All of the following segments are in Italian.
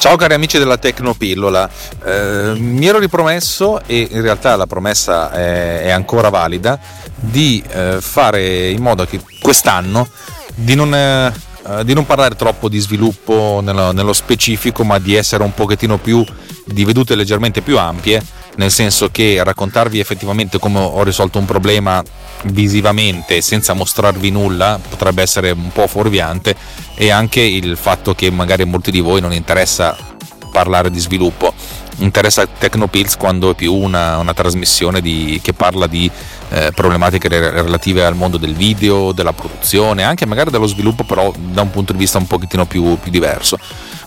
Ciao cari amici della Tecnopillola, eh, mi ero ripromesso e in realtà la promessa è, è ancora valida di eh, fare in modo che quest'anno di non, eh, di non parlare troppo di sviluppo nello, nello, specifico ma di essere un pochettino più di vedute leggermente più ampie nel senso che raccontarvi effettivamente come ho risolto un problema visivamente senza mostrarvi nulla potrebbe essere un po' fuorviante e anche il fatto che magari a molti di voi non interessa parlare di sviluppo interessa Tecnopills quando è più una, una trasmissione di, che parla di eh, problematiche relative al mondo del video, della produzione, anche magari dello sviluppo, però da un punto di vista un pochettino più, più diverso.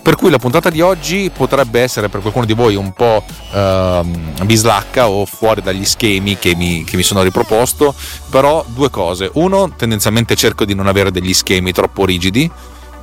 Per cui la puntata di oggi potrebbe essere per qualcuno di voi un po' eh, bislacca o fuori dagli schemi che mi, che mi sono riproposto, però due cose. Uno, tendenzialmente cerco di non avere degli schemi troppo rigidi,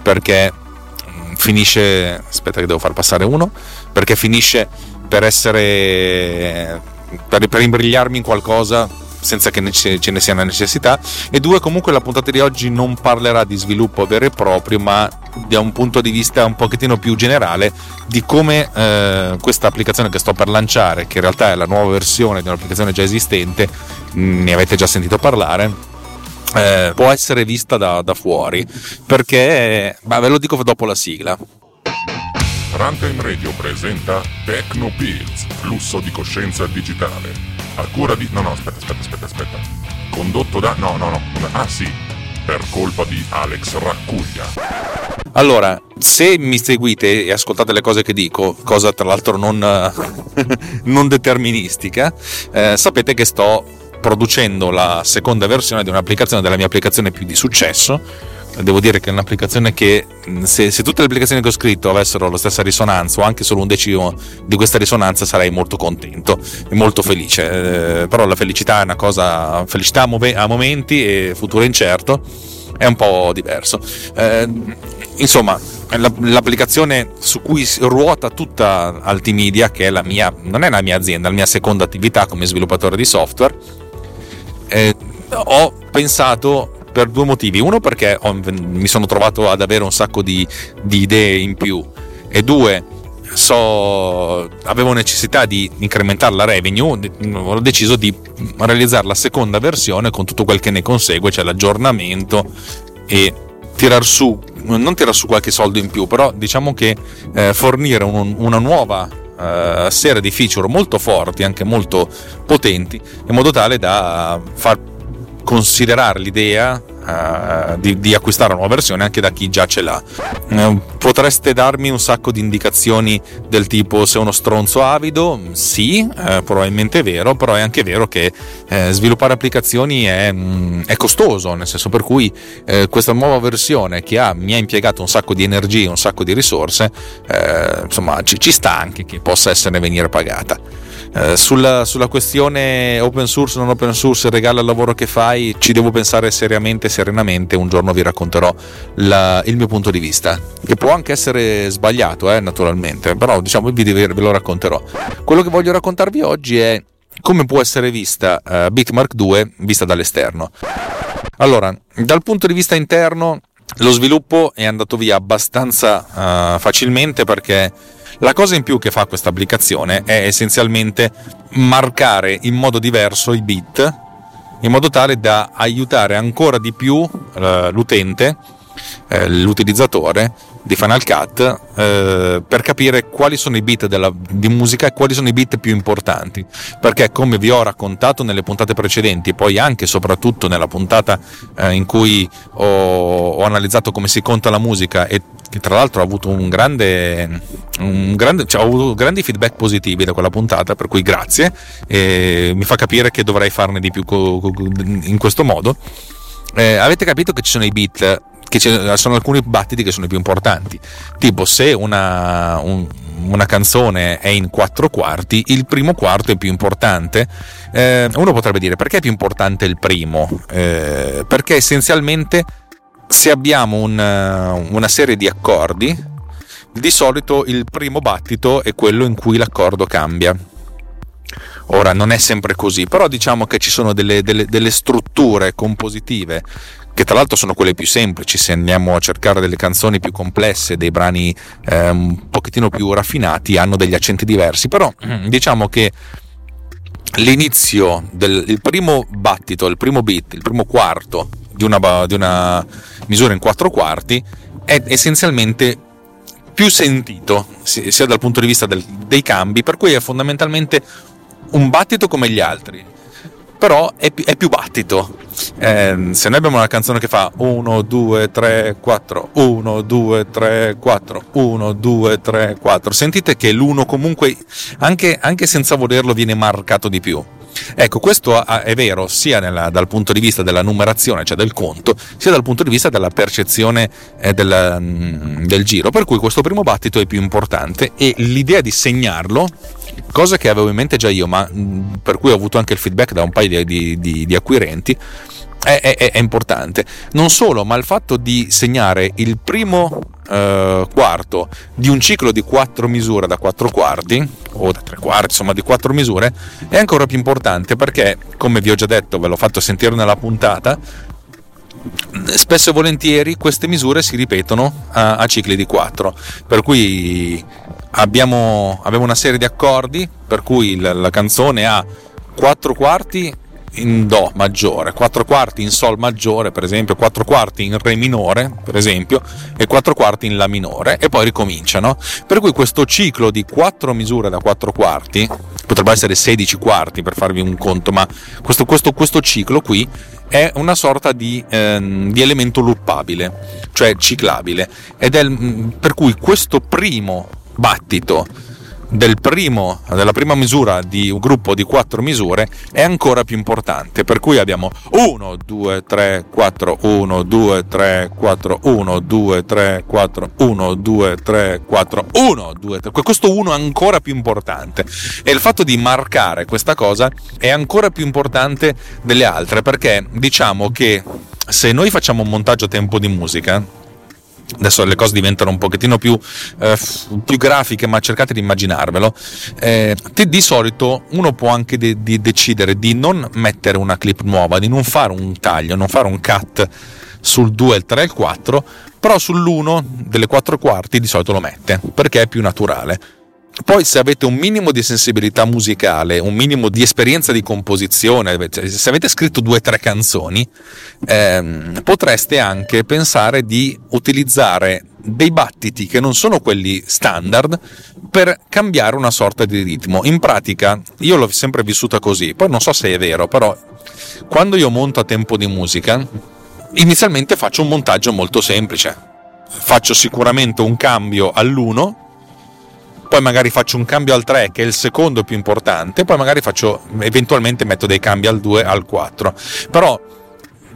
perché mm, finisce aspetta che devo far passare uno perché finisce per essere per, per imbrigliarmi in qualcosa senza che ce ne sia una necessità. E due comunque la puntata di oggi non parlerà di sviluppo vero e proprio ma da un punto di vista un pochettino più generale di come eh, questa applicazione che sto per lanciare che in realtà è la nuova versione di un'applicazione già esistente ne avete già sentito parlare eh, può essere vista da, da fuori perché beh, ve lo dico dopo la sigla Runtime Radio presenta Techno Pills, flusso di coscienza digitale a cura di... No, no, aspetta, aspetta, aspetta, aspetta. Condotto da... No, no, no. Ah sì, per colpa di Alex Raccuglia. Allora, se mi seguite e ascoltate le cose che dico, cosa tra l'altro non, non deterministica, eh, sapete che sto producendo la seconda versione di un'applicazione della mia applicazione più di successo. Devo dire che è un'applicazione che se, se, tutte le applicazioni che ho scritto avessero la stessa risonanza o anche solo un decimo di questa risonanza sarei molto contento e molto felice. Eh, però la felicità è una cosa felicità a, momenti e futuro incerto è un po' diverso. Eh, insomma l'applicazione su cui ruota tutta Altimedia che è mia non è la mia azienda la mia seconda attività come sviluppatore di software eh, ho pensato per due motivi. Uno perché ho, mi sono trovato ad avere un sacco di, di idee in più e due so, avevo necessità di incrementare la revenue, ho deciso di realizzare la seconda versione con tutto quel che ne consegue, cioè l'aggiornamento e tirar su, non tirar su qualche soldo in più, però diciamo che eh, fornire un, una nuova uh, serie di feature molto forti, anche molto potenti, in modo tale da far considerare l'idea uh, di, di, acquistare una nuova versione anche da chi già ce l'ha. Uh, potreste darmi un sacco di indicazioni del tipo se uno stronzo avido? Sì, uh, probabilmente è vero, però è anche vero che sviluppare applicazioni è, mh, mm, è, costoso, nel senso per cui questa nuova versione che ha, mi ha impiegato un sacco di energie, un sacco di risorse, insomma ci, ci sta anche che possa essere venire pagata. Eh, sulla, sulla, questione open source non open source, regala il lavoro che fai, ci devo pensare seriamente serenamente. Un giorno vi racconterò la, il mio punto di vista, che può anche essere sbagliato, eh, naturalmente, però diciamo vi, ve lo racconterò. Quello che voglio raccontarvi oggi è come può essere vista uh, Bitmark 2 vista dall'esterno. Allora, dal punto di vista interno, lo sviluppo è andato via abbastanza uh, facilmente perché la cosa in più che fa questa applicazione è essenzialmente marcare in modo diverso i bit in modo tale da aiutare ancora di più eh, l'utente, eh, l'utilizzatore di Final Cut eh, per capire quali sono i bit della, di musica e quali sono i bit più importanti. Perché come vi ho raccontato nelle puntate precedenti poi anche e soprattutto nella puntata eh, in cui ho, ho, analizzato come si conta la musica e che tra l'altro ha avuto un grande, un grande cioè, ho avuto grandi feedback positivi da quella puntata per cui grazie mi fa capire che dovrei farne di più in questo modo eh, avete capito che ci sono i bit che ci sono alcuni battiti che sono i più importanti. Tipo, se una, un, una canzone è in quattro quarti, il primo quarto è più importante. Eh, uno potrebbe dire perché è più importante il primo? Eh, perché essenzialmente se abbiamo un, una serie di accordi, di solito il primo battito è quello in cui l'accordo cambia. Ora non è sempre così, però diciamo che ci sono delle, delle, delle strutture compositive che tra l'altro sono quelle più semplici, se andiamo a cercare delle canzoni più complesse, dei brani eh, un pochettino più raffinati, hanno degli accenti diversi, però diciamo che l'inizio del primo battito, il primo beat, il primo quarto di una, di una misura in quattro quarti è essenzialmente più sentito sia dal punto di vista del, dei cambi, per cui è fondamentalmente un battito come gli altri, però è, è più battito. Eh, se noi abbiamo una canzone che fa 1, 2, 3, 4, 1, 2, 3, 4, 1, 2, 3, 4, sentite che l'uno comunque, anche, anche senza volerlo, viene marcato di più. Ecco, questo è vero sia nella, dal punto di vista della numerazione, cioè del conto, sia dal punto di vista della percezione eh, del, mm, del giro, per cui questo primo battito è più importante e l'idea di segnarlo cosa che avevo in mente già io, ma per cui ho avuto anche il feedback da un paio di, di, di, acquirenti, è, è, è, importante. Non solo, ma il fatto di segnare il primo eh, quarto di un ciclo di quattro misure da quattro quarti, o da tre quarti, insomma di quattro misure, è ancora più importante perché, come vi ho già detto, ve l'ho fatto sentire nella puntata, spesso e volentieri queste misure si ripetono a, a cicli di quattro, per cui abbiamo, abbiamo, una serie di accordi per cui la, la canzone ha quattro quarti in Do maggiore, 4 quarti in Sol maggiore, per esempio, 4 quarti in Re minore, per esempio, e 4 quarti in La minore, e poi ricominciano. Per cui questo ciclo di 4 misure da 4 quarti, potrebbe essere 16 quarti per farvi un conto, ma questo, questo, questo ciclo qui è una sorta di, ehm, di, elemento loopabile, cioè ciclabile, ed è per cui questo primo battito del primo, della prima misura di un gruppo di quattro misure è ancora più importante. Per cui abbiamo 1, 2, 3, 4, 1, 2, 3, 4, 1, 2, 3, 4, 1, 2, 3, 4, 1, 2, 3. Questo 1 è ancora più importante. E il fatto di marcare questa cosa è ancora più importante delle altre perché diciamo che se noi facciamo un montaggio a tempo di musica, adesso le cose diventano un pochettino più, eh, più grafiche, ma cercate di immaginarvelo. Eh, di solito uno può anche de- di decidere di non mettere una clip nuova, di non fare un taglio, non fare un cut sul 2, il 3 e il 4, però sull'1 delle 4 quarti di solito lo mette perché è più naturale. Poi se avete un minimo di sensibilità musicale, un minimo di esperienza di composizione, cioè, se avete scritto due o tre canzoni, ehm, potreste anche pensare di utilizzare dei battiti che non sono quelli standard per cambiare una sorta di ritmo. In pratica, io l'ho sempre vissuta così, poi non so se è vero, però quando io monto a tempo di musica, inizialmente faccio un montaggio molto semplice. Faccio sicuramente un cambio all'1 poi magari faccio un cambio al 3 che è il secondo più importante, poi magari faccio eventualmente metto dei cambi al 2 al 4. Però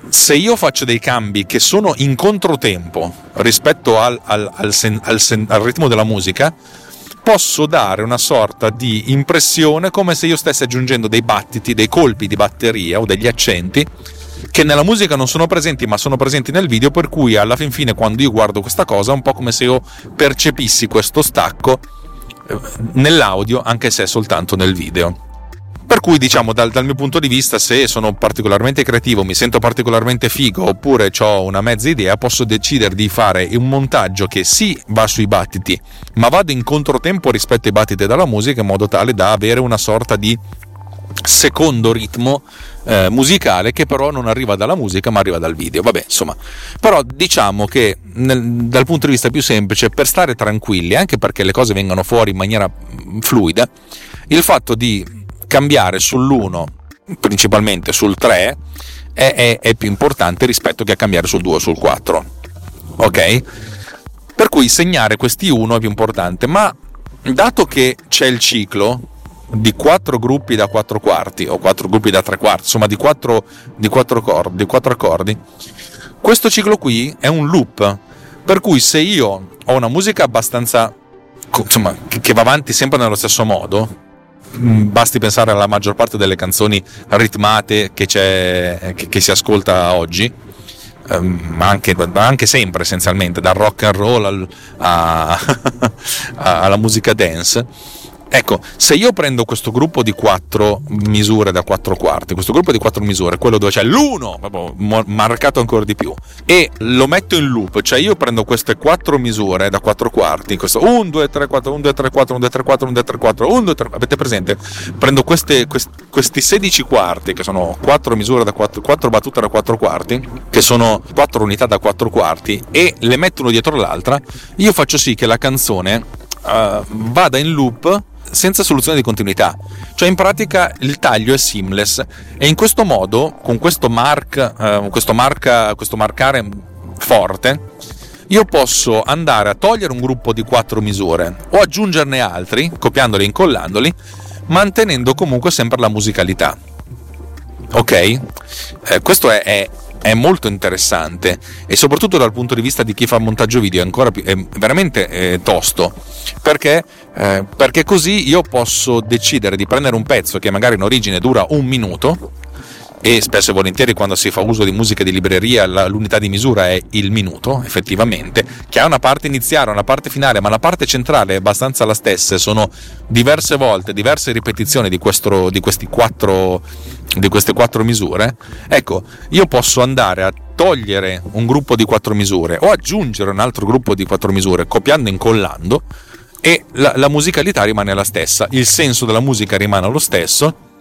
se io faccio dei cambi che sono in controtempo rispetto al, al, al, sen, sen, al ritmo della musica, posso dare una sorta di impressione come se io stessi aggiungendo dei battiti, dei colpi di batteria o degli accenti che nella musica non sono presenti ma sono presenti nel video per cui alla fin fine quando io guardo questa cosa è un po' come se io percepissi questo stacco nell'audio anche se soltanto nel video. Per cui diciamo dal, dal, mio punto di vista se sono particolarmente creativo, mi sento particolarmente figo oppure ho una mezza idea, posso decidere di fare un montaggio che sì va sui battiti, ma vado in controtempo rispetto ai battiti della musica in modo tale da avere una sorta di secondo ritmo eh, musicale che però non arriva dalla musica ma arriva dal video. Vabbè, insomma, però diciamo che nel, dal punto di vista più semplice, per stare tranquilli, anche perché le cose vengano fuori in maniera mm, fluida, il fatto di cambiare sull'1, principalmente sul 3, è, è, è più importante rispetto che a cambiare sul 2 o sul 4. Ok? Per cui segnare questi 1 è più importante, ma dato che c'è il ciclo, di quattro gruppi da quattro quarti o quattro gruppi da tre quarti, insomma di quattro, di quattro, accordi, di quattro accordi, questo ciclo qui è un loop, per cui se io ho una musica abbastanza, insomma, che va avanti sempre nello stesso modo, mm, basti pensare alla maggior parte delle canzoni ritmate che, che, che si ascolta oggi, ehm, ma anche, anche, sempre essenzialmente, dal rock and roll al, a, alla musica dance Ecco, se io prendo questo gruppo di quattro misure da quattro quarti, questo gruppo di quattro misure, quello dove c'è l'uno, marcato ancora di più, e lo metto in loop, cioè io prendo queste quattro misure da quattro quarti, questo 1, 2, 3, 4, 1, 2, 3, 4, 1, 2, 3, 4, 1, 2, 3, 4, 1, 2, 3, avete presente? Prendo queste, questi 16 quarti, che sono quattro misure da quattro, quattro battute da quattro quarti, che sono quattro unità da quattro quarti, e le metto uno dietro l'altra, io faccio sì che la canzone uh, vada in loop senza soluzione di continuità. Cioè in pratica il taglio è seamless e in questo modo, con questo, mark, eh, questo, marca, questo marcare forte, io posso andare a togliere un gruppo di quattro misure o aggiungerne altri, copiandoli e incollandoli, mantenendo comunque sempre la musicalità. Ok? Eh, questo è, è è molto interessante e soprattutto dal punto di vista di chi fa montaggio video è più è veramente eh, tosto. Perché, eh, perché così io posso decidere di prendere un pezzo che magari in origine dura un minuto e spesso e volentieri quando si fa uso di musica di libreria l'unità di misura è il minuto effettivamente. Che ha una parte iniziale una parte finale ma la parte centrale è abbastanza la stessa. Sono diverse volte diverse ripetizioni di, questo, di, quattro, di queste quattro misure. Ecco io posso andare a togliere un gruppo di quattro misure o aggiungere un altro gruppo di quattro misure copiando e incollando e la, la musicalità rimane la stessa. Il senso della musica rimane lo stesso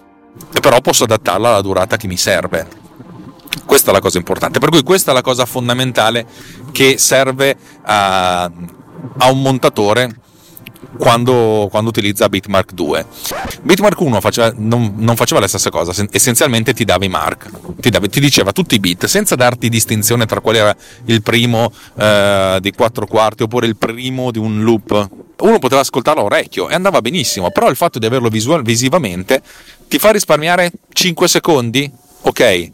però posso adattarla alla durata che mi serve. Questa è la cosa importante, per cui questa è la cosa fondamentale che serve a, a un montatore quando, quando, utilizza Bitmark 2. Bitmark 1 faceva, non, non, faceva la stessa cosa, essenzialmente ti dava i mark, ti, dava, ti, diceva tutti i bit senza darti distinzione tra qual era il primo eh, di 4 quarti oppure il primo di un loop. Uno poteva ascoltarlo a orecchio e andava benissimo, però il fatto di averlo visual, visivamente ti fa risparmiare 5 secondi? Ok,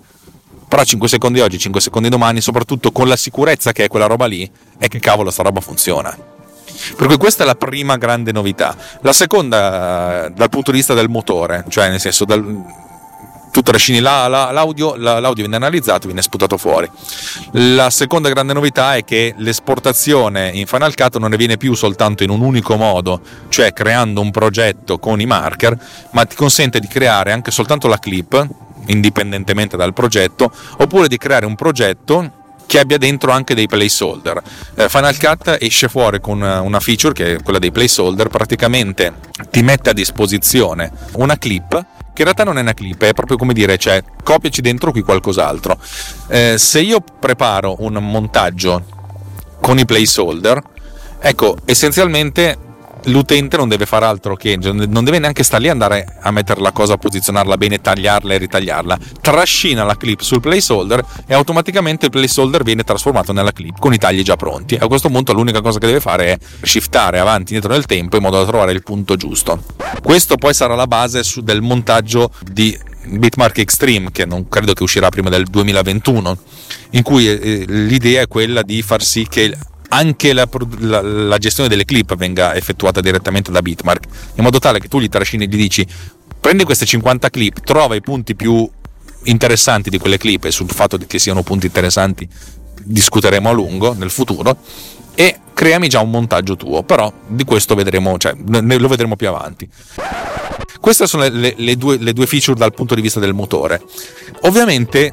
però 5 secondi oggi, 5 secondi domani, soprattutto con la sicurezza che è quella roba lì, è che cavolo sta roba funziona. Per cui questa è la prima grande novità. La seconda, dal punto di vista del motore, cioè nel senso, dal, tu trascini la, la, l'audio, la, l'audio viene analizzato, viene sputato fuori. La seconda grande novità è che l'esportazione in Final Cut non avviene più soltanto in un unico modo, cioè creando un progetto con i marker, ma ti consente di creare anche soltanto la clip, indipendentemente dal progetto, oppure di creare un progetto che abbia dentro anche dei placeholder. Eh, Final Cut esce fuori con una feature che è quella dei placeholder, praticamente ti mette a disposizione una clip che in realtà non è una clip, è proprio come dire, cioè copiaci dentro qui qualcos'altro. Eh, se io preparo un montaggio con i placeholder, ecco, essenzialmente l'utente non deve fare altro che non deve neanche stare lì andare a mettere la cosa, posizionarla bene, tagliarla e ritagliarla. Trascina la clip sul placeholder e automaticamente il placeholder viene trasformato nella clip con i tagli già pronti. A questo punto l'unica cosa che deve fare è shiftare avanti e indietro nel tempo in modo da trovare il punto giusto. Questo poi sarà la base del montaggio di Bitmark Extreme, che non credo che uscirà prima del 2021, in cui eh, l'idea è quella di far sì che anche la, la, la, gestione delle clip venga effettuata direttamente da Bitmark, in modo tale che tu gli trascini e gli dici prendi queste 50 clip, trova i punti più interessanti di quelle clip e sul fatto che siano punti interessanti discuteremo a lungo nel futuro e creami già un montaggio tuo, però di questo vedremo, cioè, lo vedremo più avanti. Queste sono le, le, due, le due feature dal punto di vista del motore. Ovviamente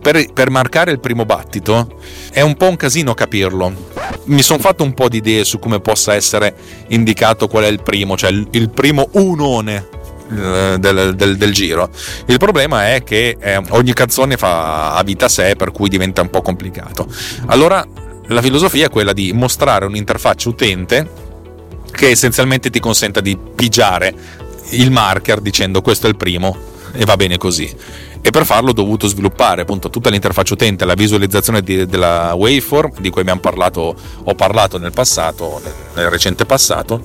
per, per, marcare il primo battito è un po' un casino capirlo. Mi sono fatto un po' di idee su come possa essere indicato qual è il primo, cioè il, il primo unone eh, del, del, del, giro. Il problema è che eh, ogni canzone fa a vita sé, per cui diventa un po' complicato. Allora, la filosofia è quella di mostrare un'interfaccia utente che essenzialmente ti consenta di pigiare il marker dicendo questo è il primo e va bene così e per farlo ho dovuto sviluppare appunto tutta l'interfaccia utente, la visualizzazione di, della waveform di cui abbiamo parlato, ho parlato nel passato, nel, nel recente passato,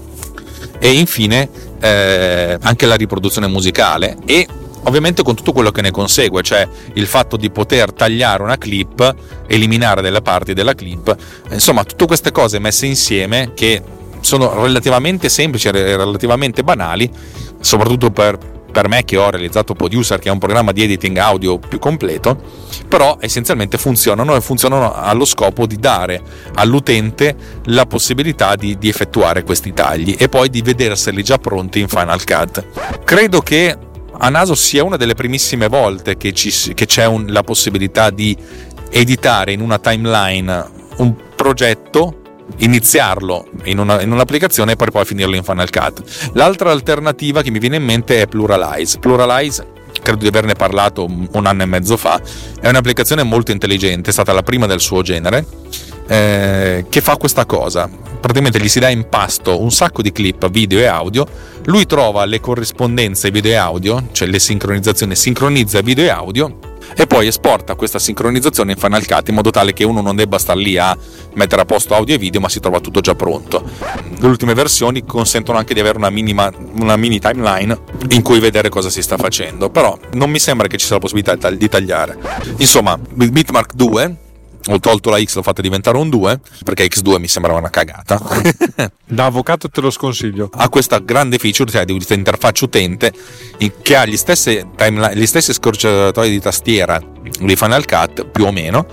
e infine eh, anche la riproduzione musicale e ovviamente con tutto quello che ne consegue, cioè il fatto di poter tagliare una clip, eliminare delle parti della clip, insomma tutte queste cose messe insieme che sono relativamente semplici e relativamente banali, soprattutto per per me che ho realizzato Producer, che è un programma di editing audio più completo, però essenzialmente funzionano e funzionano allo scopo di dare all'utente la possibilità di, di effettuare questi tagli e poi di vederseli già pronti in Final Cut. Credo che a naso sia una delle primissime volte che, ci, che c'è un, la possibilità di editare in una timeline un progetto iniziarlo in, una, in, un'applicazione e poi, poi finirlo in Final Cut. L'altra alternativa che mi viene in mente è Pluralize. Pluralize credo di averne parlato un anno e mezzo fa, è un'applicazione molto intelligente, è stata la prima del suo genere, eh, che fa questa cosa. Praticamente gli si dà in pasto un sacco di clip video e audio, lui trova le corrispondenze video e audio, cioè le sincronizzazioni, sincronizza video e audio e poi esporta questa sincronizzazione in Final Cut in modo tale che uno non debba star lì a mettere a posto audio e video ma si trova tutto già pronto. Le ultime versioni consentono anche di avere una, minima, una mini timeline in cui vedere cosa si sta facendo, però non mi sembra che ci sia la possibilità di tagliare. Insomma, Bitmark 2 ho tolto la X, l'ho fatta diventare un 2 perché X2 mi sembrava una cagata. da avvocato te lo sconsiglio. Ha questa grande feature, cioè di questa interfaccia utente che ha gli stessi, timeline, gli stessi scorciatoie di tastiera di Final Cut più o meno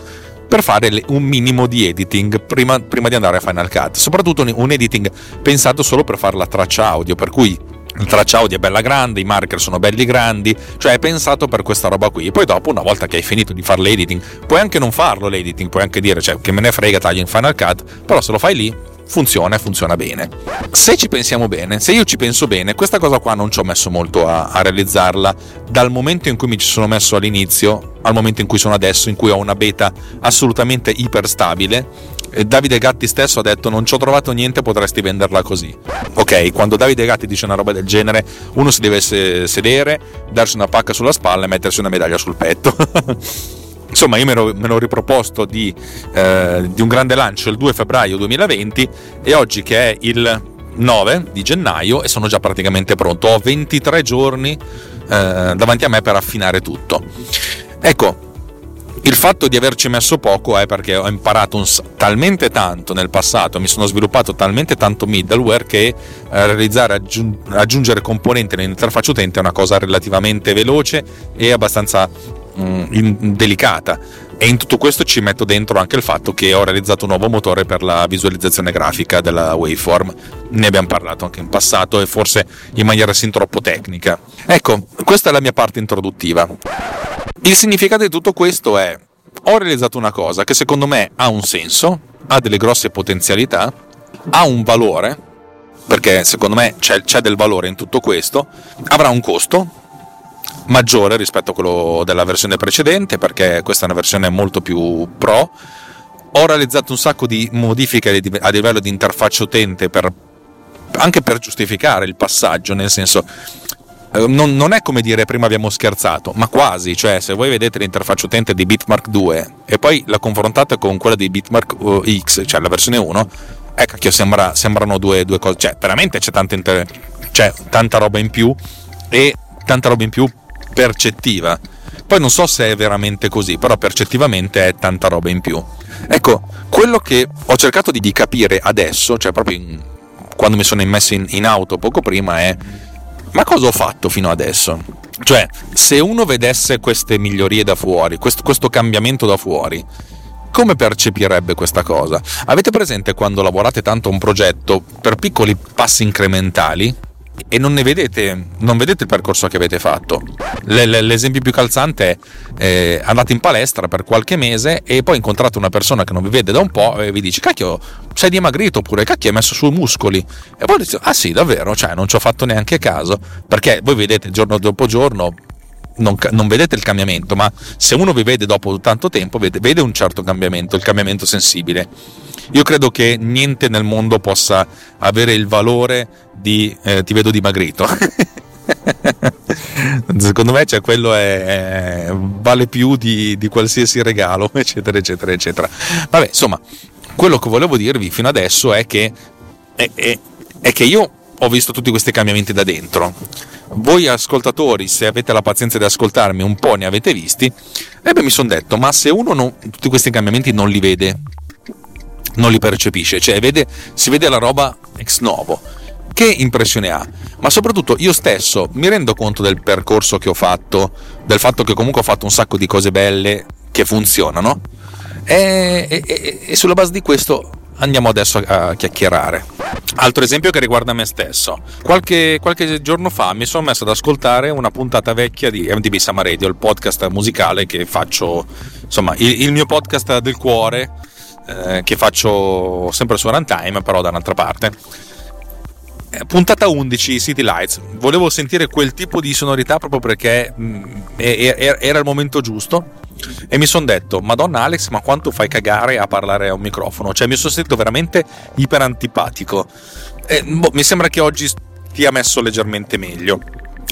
per fare un minimo di editing prima, prima di andare a Final Cut. Soprattutto un editing pensato solo per fare la traccia audio, per cui la traccia audio è bella grande, i marker sono belli grandi, cioè è pensato per questa roba qui. Poi dopo, una volta che hai finito di fare l'editing, puoi anche non farlo l'editing, puoi anche dire, cioè, che me ne frega, taglio in Final Cut, però se lo fai lì, funziona e funziona bene. Se ci pensiamo bene, se io ci penso bene, questa cosa qua non ci ho messo molto a, a, realizzarla dal momento in cui mi ci sono messo all'inizio al momento in cui sono adesso, in cui ho una beta assolutamente iperstabile Davide Gatti stesso ha detto non ci ho trovato niente, potresti venderla così. Ok, quando Davide Gatti dice una roba del genere, uno si deve sedere, darsi una pacca sulla spalla e mettersi una medaglia sul petto. Insomma, io me l'ho riproposto di, eh, di un grande lancio il 2 febbraio 2020 e oggi che è il 9 di gennaio e sono già praticamente pronto. Ho 23 giorni eh, davanti a me per affinare tutto. Ecco, il fatto di averci messo poco è perché ho imparato un, talmente tanto nel passato, mi sono sviluppato talmente tanto middleware che eh, realizzare aggiung- aggiungere componenti nell'interfaccia utente è una cosa relativamente veloce e abbastanza mm, in- delicata. E in tutto questo ci metto dentro anche il fatto che ho realizzato un nuovo motore per la visualizzazione grafica della waveform. Ne abbiamo parlato anche in passato e forse in maniera sin troppo tecnica. Ecco, questa è la mia parte introduttiva. Il significato di tutto questo è ho realizzato una cosa che secondo me ha un senso, ha delle grosse potenzialità, ha un valore, perché secondo me c'è, c'è del valore in tutto questo, avrà un costo maggiore rispetto a quello della versione precedente, perché questa è una versione molto più pro. Ho realizzato un sacco di modifiche a livello di interfaccia utente per, anche per giustificare il passaggio, nel senso non, non, è come dire prima abbiamo scherzato, ma quasi, cioè se voi vedete l'interfaccia utente di Bitmark 2 e poi la confrontate con quella di Bitmark eh, X, cioè la versione 1, eh cacchio, sembra, sembrano due, due, cose, cioè veramente c'è tanta, inter- c'è tanta roba in più e tanta roba in più percettiva. Poi non so se è veramente così, però percettivamente è tanta roba in più. Ecco, quello che ho cercato di capire adesso, cioè proprio in, quando mi sono immesso in, in auto poco prima, è ma cosa ho fatto fino adesso? Cioè, se uno vedesse queste migliorie da fuori, questo, questo cambiamento da fuori, come percepirebbe questa cosa? Avete presente quando lavorate tanto a un progetto per piccoli passi incrementali? E non ne vedete, non vedete il percorso che avete fatto. l'esempio più calzante è eh, andate in palestra per qualche mese e poi incontrate una persona che non vi vede da un po' e vi dice cacchio sei dimagrito oppure cacchio hai messo su muscoli. E poi dite ah sì davvero? Cioè non ci ho fatto neanche caso. Perché voi vedete giorno dopo giorno non, non, vedete il cambiamento, ma se uno vi vede dopo tanto tempo, vede, vede un certo cambiamento, il cambiamento sensibile. Io credo che niente nel mondo possa avere il valore di eh, ti vedo dimagrito. Secondo me cioè, quello è, è, vale più di, di, qualsiasi regalo, eccetera, eccetera, eccetera. Vabbè, insomma, quello che volevo dirvi fino adesso è che, è, è, è che io ho visto tutti questi cambiamenti da dentro. Voi ascoltatori, se avete la pazienza di ascoltarmi, un po' ne avete visti, e beh mi sono detto, ma se uno non, tutti questi cambiamenti non li vede, non li percepisce, cioè vede, si vede la roba ex novo, che impressione ha? Ma soprattutto io stesso mi rendo conto del percorso che ho fatto, del fatto che comunque ho fatto un sacco di cose belle che funzionano e, e, e sulla base di questo andiamo adesso a chiacchierare. Altro esempio che riguarda me stesso. Qualche, qualche, giorno fa mi sono messo ad ascoltare una puntata vecchia di MTV Sama Radio, il podcast musicale che faccio, insomma, il, il mio podcast del cuore eh, che faccio sempre su Runtime, però da un'altra parte. Eh, puntata 11 City Lights. Volevo sentire quel tipo di sonorità proprio perché mm, era il momento giusto. E mi sono detto madonna Alex ma quanto fai cagare a parlare a un microfono? Cioè mi sono sentito veramente iper antipatico e, boh, mi sembra che oggi stia messo leggermente meglio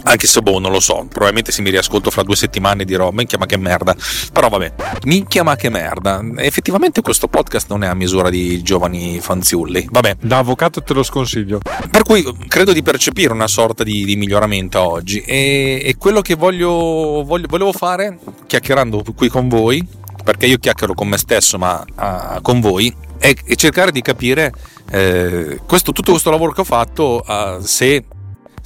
anche se boh, non lo so, probabilmente se mi riascolto fra due settimane dirò minchia ma che merda. Però vabbè, minchia ma che merda. Effettivamente questo podcast non è a misura di giovani fanziulli. Vabbè. Da avvocato te lo sconsiglio. Per cui credo di percepire una sorta di, di miglioramento oggi. E, e quello che voglio, voglio, volevo fare, chiacchierando qui con voi, perché io chiacchiero con me stesso, ma uh, con voi, è, cercare di capire eh, questo, tutto questo lavoro che ho fatto, uh, se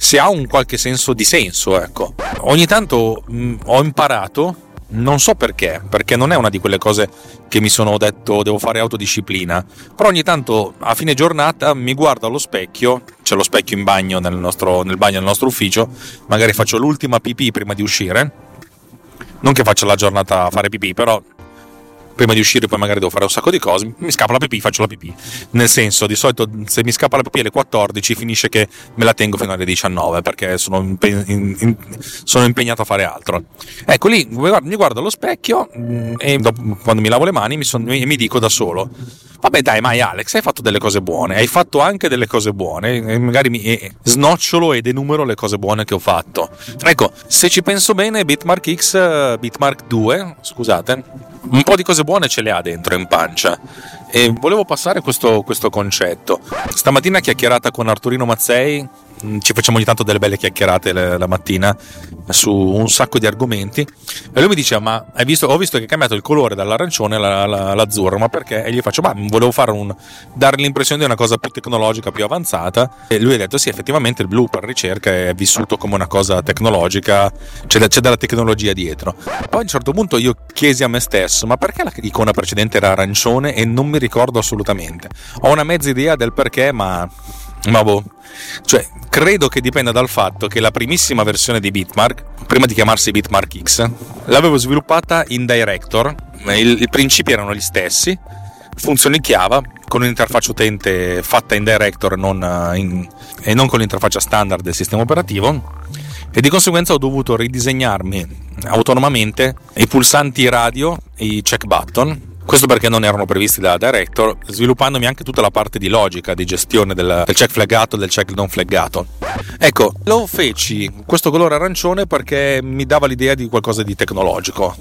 se ha un qualche senso di senso, ecco. Ogni tanto mh, mm, ho imparato, non so perché, perché non è una di quelle cose che mi sono detto devo fare autodisciplina, però ogni tanto a fine giornata mi guardo allo specchio, c'è lo specchio in bagno nel, nostro, nel bagno del nostro ufficio, magari faccio l'ultima pipì prima di uscire, non che faccia la giornata a fare pipì, però prima di uscire poi magari devo fare un sacco di cose, mi scappa la pipì, faccio la pipì. Nel senso, di solito se mi scappa la pipì alle 14 finisce che me la tengo fino alle 19 perché sono, impe- in, in, sono impegnato a fare altro. Ecco lì, mi guardo allo specchio mm, e dopo, quando mi lavo le mani mi, son, mi, mi dico da solo, vabbè dai mai Alex, hai fatto delle cose buone, hai fatto anche delle cose buone, magari mi e snocciolo ed enumero le cose buone che ho fatto. Ecco, se ci penso bene, Bitmark X, Bitmark 2, scusate, un po' di cose buone ce le ha dentro in pancia e volevo passare questo, questo concetto. Stamattina chiacchierata con Arturino Mazzei ci facciamo ogni tanto delle belle chiacchierate la mattina su un sacco di argomenti. E lui mi dice ma hai visto, ho visto che hai cambiato il colore dall'arancione all'azzurro ma perché? e gli faccio ma volevo fare un, dare l'impressione di una cosa più tecnologica più avanzata. E lui ha detto sì effettivamente il blu per ricerca è vissuto come una cosa tecnologica c'è, c'è della tecnologia dietro. Poi a un certo punto io chiesi a me stesso ma perché l'icona precedente era arancione e non mi ricordo assolutamente? Ho una mezza idea del perché ma ma boh, cioè, credo che dipenda dal fatto che la primissima versione di Bitmark, prima di chiamarsi Bitmark X, l'avevo sviluppata in Director, i principi erano gli stessi, funzionicchiava con un'interfaccia utente fatta in Director non eh, in, e non con l'interfaccia standard del sistema operativo. E di conseguenza ho dovuto ridisegnarmi autonomamente i pulsanti radio, i check button questo perché non erano previsti da Director, sviluppandomi anche tutta la parte di logica, di gestione del, del check flaggato e del check non flaggato. Ecco, lo feci questo colore arancione perché mi dava l'idea di qualcosa di tecnologico.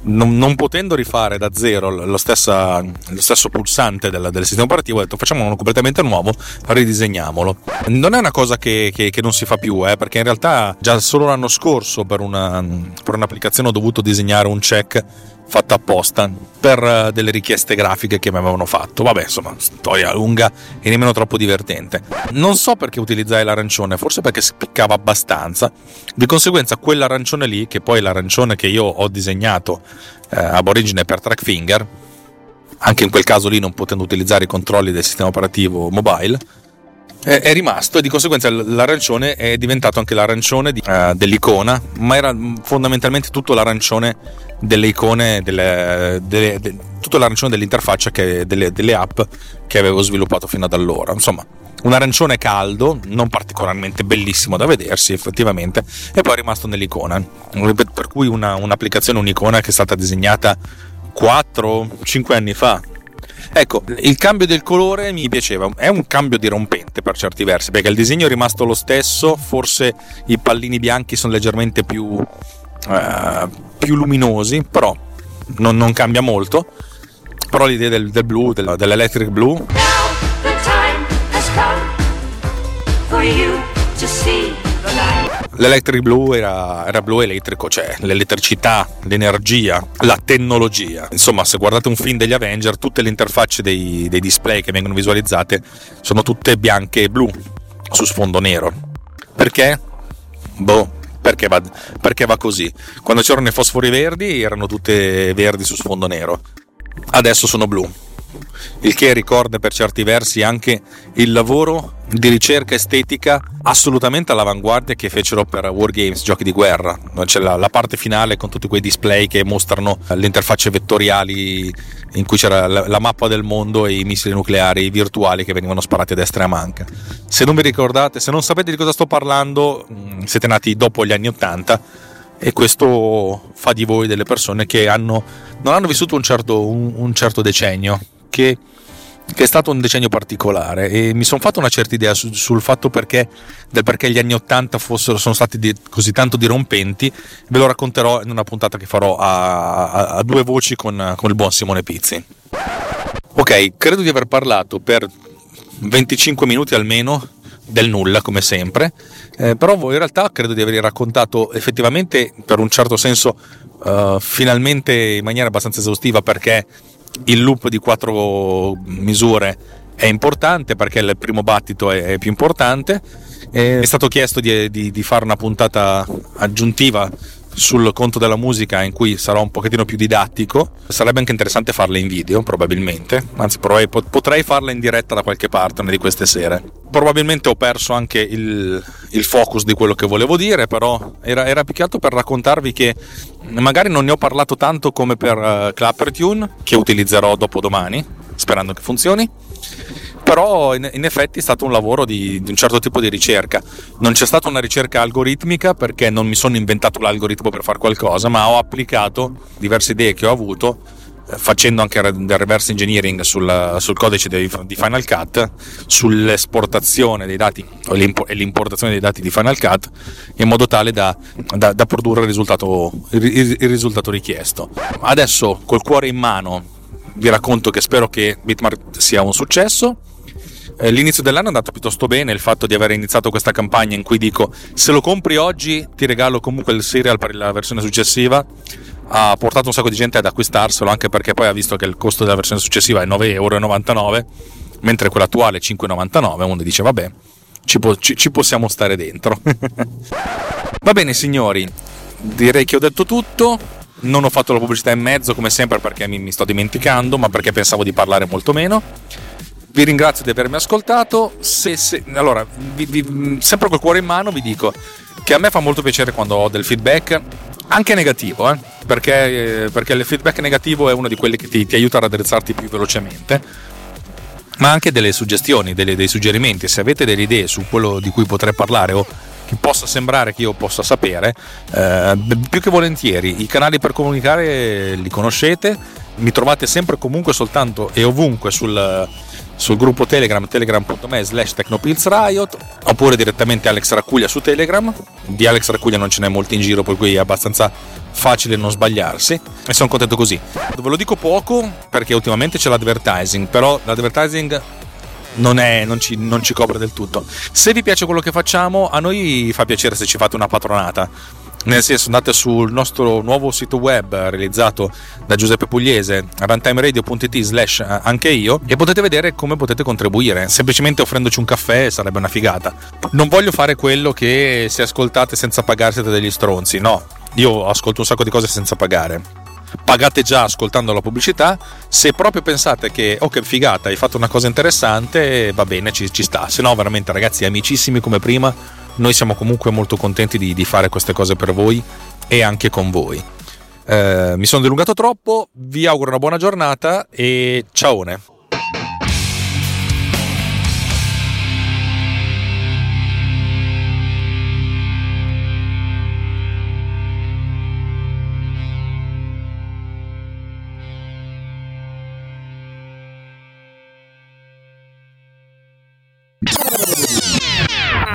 Non, non potendo rifare da zero lo, stessa, lo stesso pulsante del, del, sistema operativo, ho detto facciamo uno completamente nuovo, ridisegniamolo. Non è una cosa che, che, che non si fa più, eh, perché in realtà già solo l'anno scorso per, una, per un'applicazione ho dovuto disegnare un check fatta apposta per eh, delle richieste grafiche che mi avevano fatto. Vabbè, insomma, storia lunga e nemmeno troppo divertente. Non so perché utilizzai l'arancione, forse perché spiccava abbastanza. Di conseguenza, quell'arancione lì, che poi è l'arancione che io ho disegnato eh, ab origine per Trackfinger, anche in quel caso lì non potendo utilizzare i controlli del sistema operativo mobile, è, rimasto e di conseguenza l'arancione è diventato anche l'arancione di, uh, dell'icona, ma era fondamentalmente tutto l'arancione delle icone, delle, delle, de, tutto l'arancione dell'interfaccia che, delle, delle app che avevo sviluppato fino ad allora. Insomma, un arancione caldo, non particolarmente bellissimo da vedersi effettivamente, e poi è rimasto nell'icona. Per cui una, un'applicazione, un'icona che è stata disegnata 4-5 anni fa, Ecco, il cambio del colore mi piaceva, è un cambio dirompente per certi versi, perché il disegno è rimasto lo stesso, forse i pallini bianchi sono leggermente più, uh, più luminosi, però non, non, cambia molto. Però l'idea del, del blu, del, dell'electric blue... L'electric blue era, era, blu elettrico, cioè l'elettricità, l'energia, la tecnologia. Insomma, se guardate un film degli Avenger, tutte le interfacce dei, dei display che vengono visualizzate sono tutte bianche e blu. su sfondo nero. Perché? Boh, perché va, perché va così. Quando c'erano i fosfori verdi erano tutte verdi su sfondo nero, adesso sono blu il che ricorda per certi versi anche il lavoro di ricerca estetica assolutamente all'avanguardia che fecero per Wargames, giochi di guerra. C'è la, la, parte finale con tutti quei display che mostrano le interfacce vettoriali in cui c'era la, la, mappa del mondo e i missili nucleari virtuali che venivano sparati a destra e a manca. Se non vi ricordate, se non sapete di cosa sto parlando, mm, siete nati dopo gli anni Ottanta e questo fa di voi delle persone che hanno, non hanno vissuto un certo, un, un certo decennio che, che, è stato un decennio particolare e mi sono fatto una certa idea su, sul fatto perché, del perché gli anni 80 fossero, sono stati di, così tanto dirompenti, ve lo racconterò in una puntata che farò a, a, a due voci con, con il buon Simone Pizzi. Ok, credo di aver parlato per 25 minuti almeno del nulla come sempre, eh, però in realtà credo di aver raccontato effettivamente per un certo senso uh, finalmente in maniera abbastanza esaustiva perché il loop di quattro misure è importante perché il primo battito è, più importante. È stato chiesto di, di, di fare una puntata aggiuntiva sul conto della musica in cui sarò un pochettino più didattico. Sarebbe anche interessante farle in video, probabilmente. Anzi, potrei farla in diretta da qualche parte una di queste sere. Probabilmente ho perso anche il, il focus di quello che volevo dire, però era, era, più che altro per raccontarvi che magari non ne ho parlato tanto come per uh, Clapper Tune, che utilizzerò dopo domani, sperando che funzioni però in, in, effetti è stato un lavoro di, di, un certo tipo di ricerca. Non c'è stata una ricerca algoritmica perché non mi sono inventato l'algoritmo per fare qualcosa, ma ho applicato diverse idee che ho avuto eh, facendo anche del reverse engineering sul, sul codice di, Final Cut, sull'esportazione dei dati e l'importazione dei dati di Final Cut, in modo tale da, da, da produrre il risultato, il, il risultato richiesto. Adesso col cuore in mano vi racconto che spero che Bitmark sia un successo l'inizio dell'anno è andato piuttosto bene, il fatto di aver iniziato questa campagna in cui dico se lo compri oggi ti regalo comunque il serial per la versione successiva. Ha portato un sacco di gente ad acquistarselo anche perché poi ha visto che il costo della versione successiva è 9,99€ mentre quella attuale è 5,99€ uno dice vabbè ci, po- ci, ci possiamo stare dentro. Va bene signori direi che ho detto tutto. Non ho fatto la pubblicità in mezzo come sempre perché mi, mi sto dimenticando ma perché pensavo di parlare molto meno vi ringrazio di avermi ascoltato. Se, se, allora, vi, vi, sempre col cuore in mano vi dico che a me fa molto piacere quando ho del feedback, anche negativo, eh, perché, eh, perché, il feedback negativo è uno di quelli che ti, ti aiuta a raddrizzarti più velocemente ma anche delle suggestioni, delle, dei suggerimenti. Se avete delle idee su quello di cui potrei parlare o che possa sembrare che io possa sapere, eh, più che volentieri i canali per comunicare li conoscete, mi trovate sempre comunque soltanto e ovunque sul, sul gruppo Telegram telegram.me slash technopillsriot oppure direttamente Alex Raccuglia su Telegram. Di Alex Raccuglia non ce n'è molti in giro per cui è abbastanza facile non sbagliarsi e sono contento così. Ve lo dico poco perché ultimamente c'è l'advertising però l'advertising non, è, non, ci, non ci copre del tutto. Se vi piace quello che facciamo a noi fa piacere se ci fate una patronata nel senso andate sul nostro nuovo sito web realizzato da Giuseppe Pugliese runtimeradio.it slash anche io e potete vedere come potete contribuire semplicemente offrendoci un caffè sarebbe una figata non voglio fare quello che se ascoltate senza pagare siete degli stronzi no io ascolto un sacco di cose senza pagare pagate già ascoltando la pubblicità. Se proprio pensate che, oh che figata, hai fatto una cosa interessante, va bene, ci, ci sta. Se no, veramente, ragazzi, amicissimi come prima, noi siamo comunque molto contenti di, di fare queste cose per voi e anche con voi. Eh, mi sono dilungato troppo, vi auguro una buona giornata e ciaone!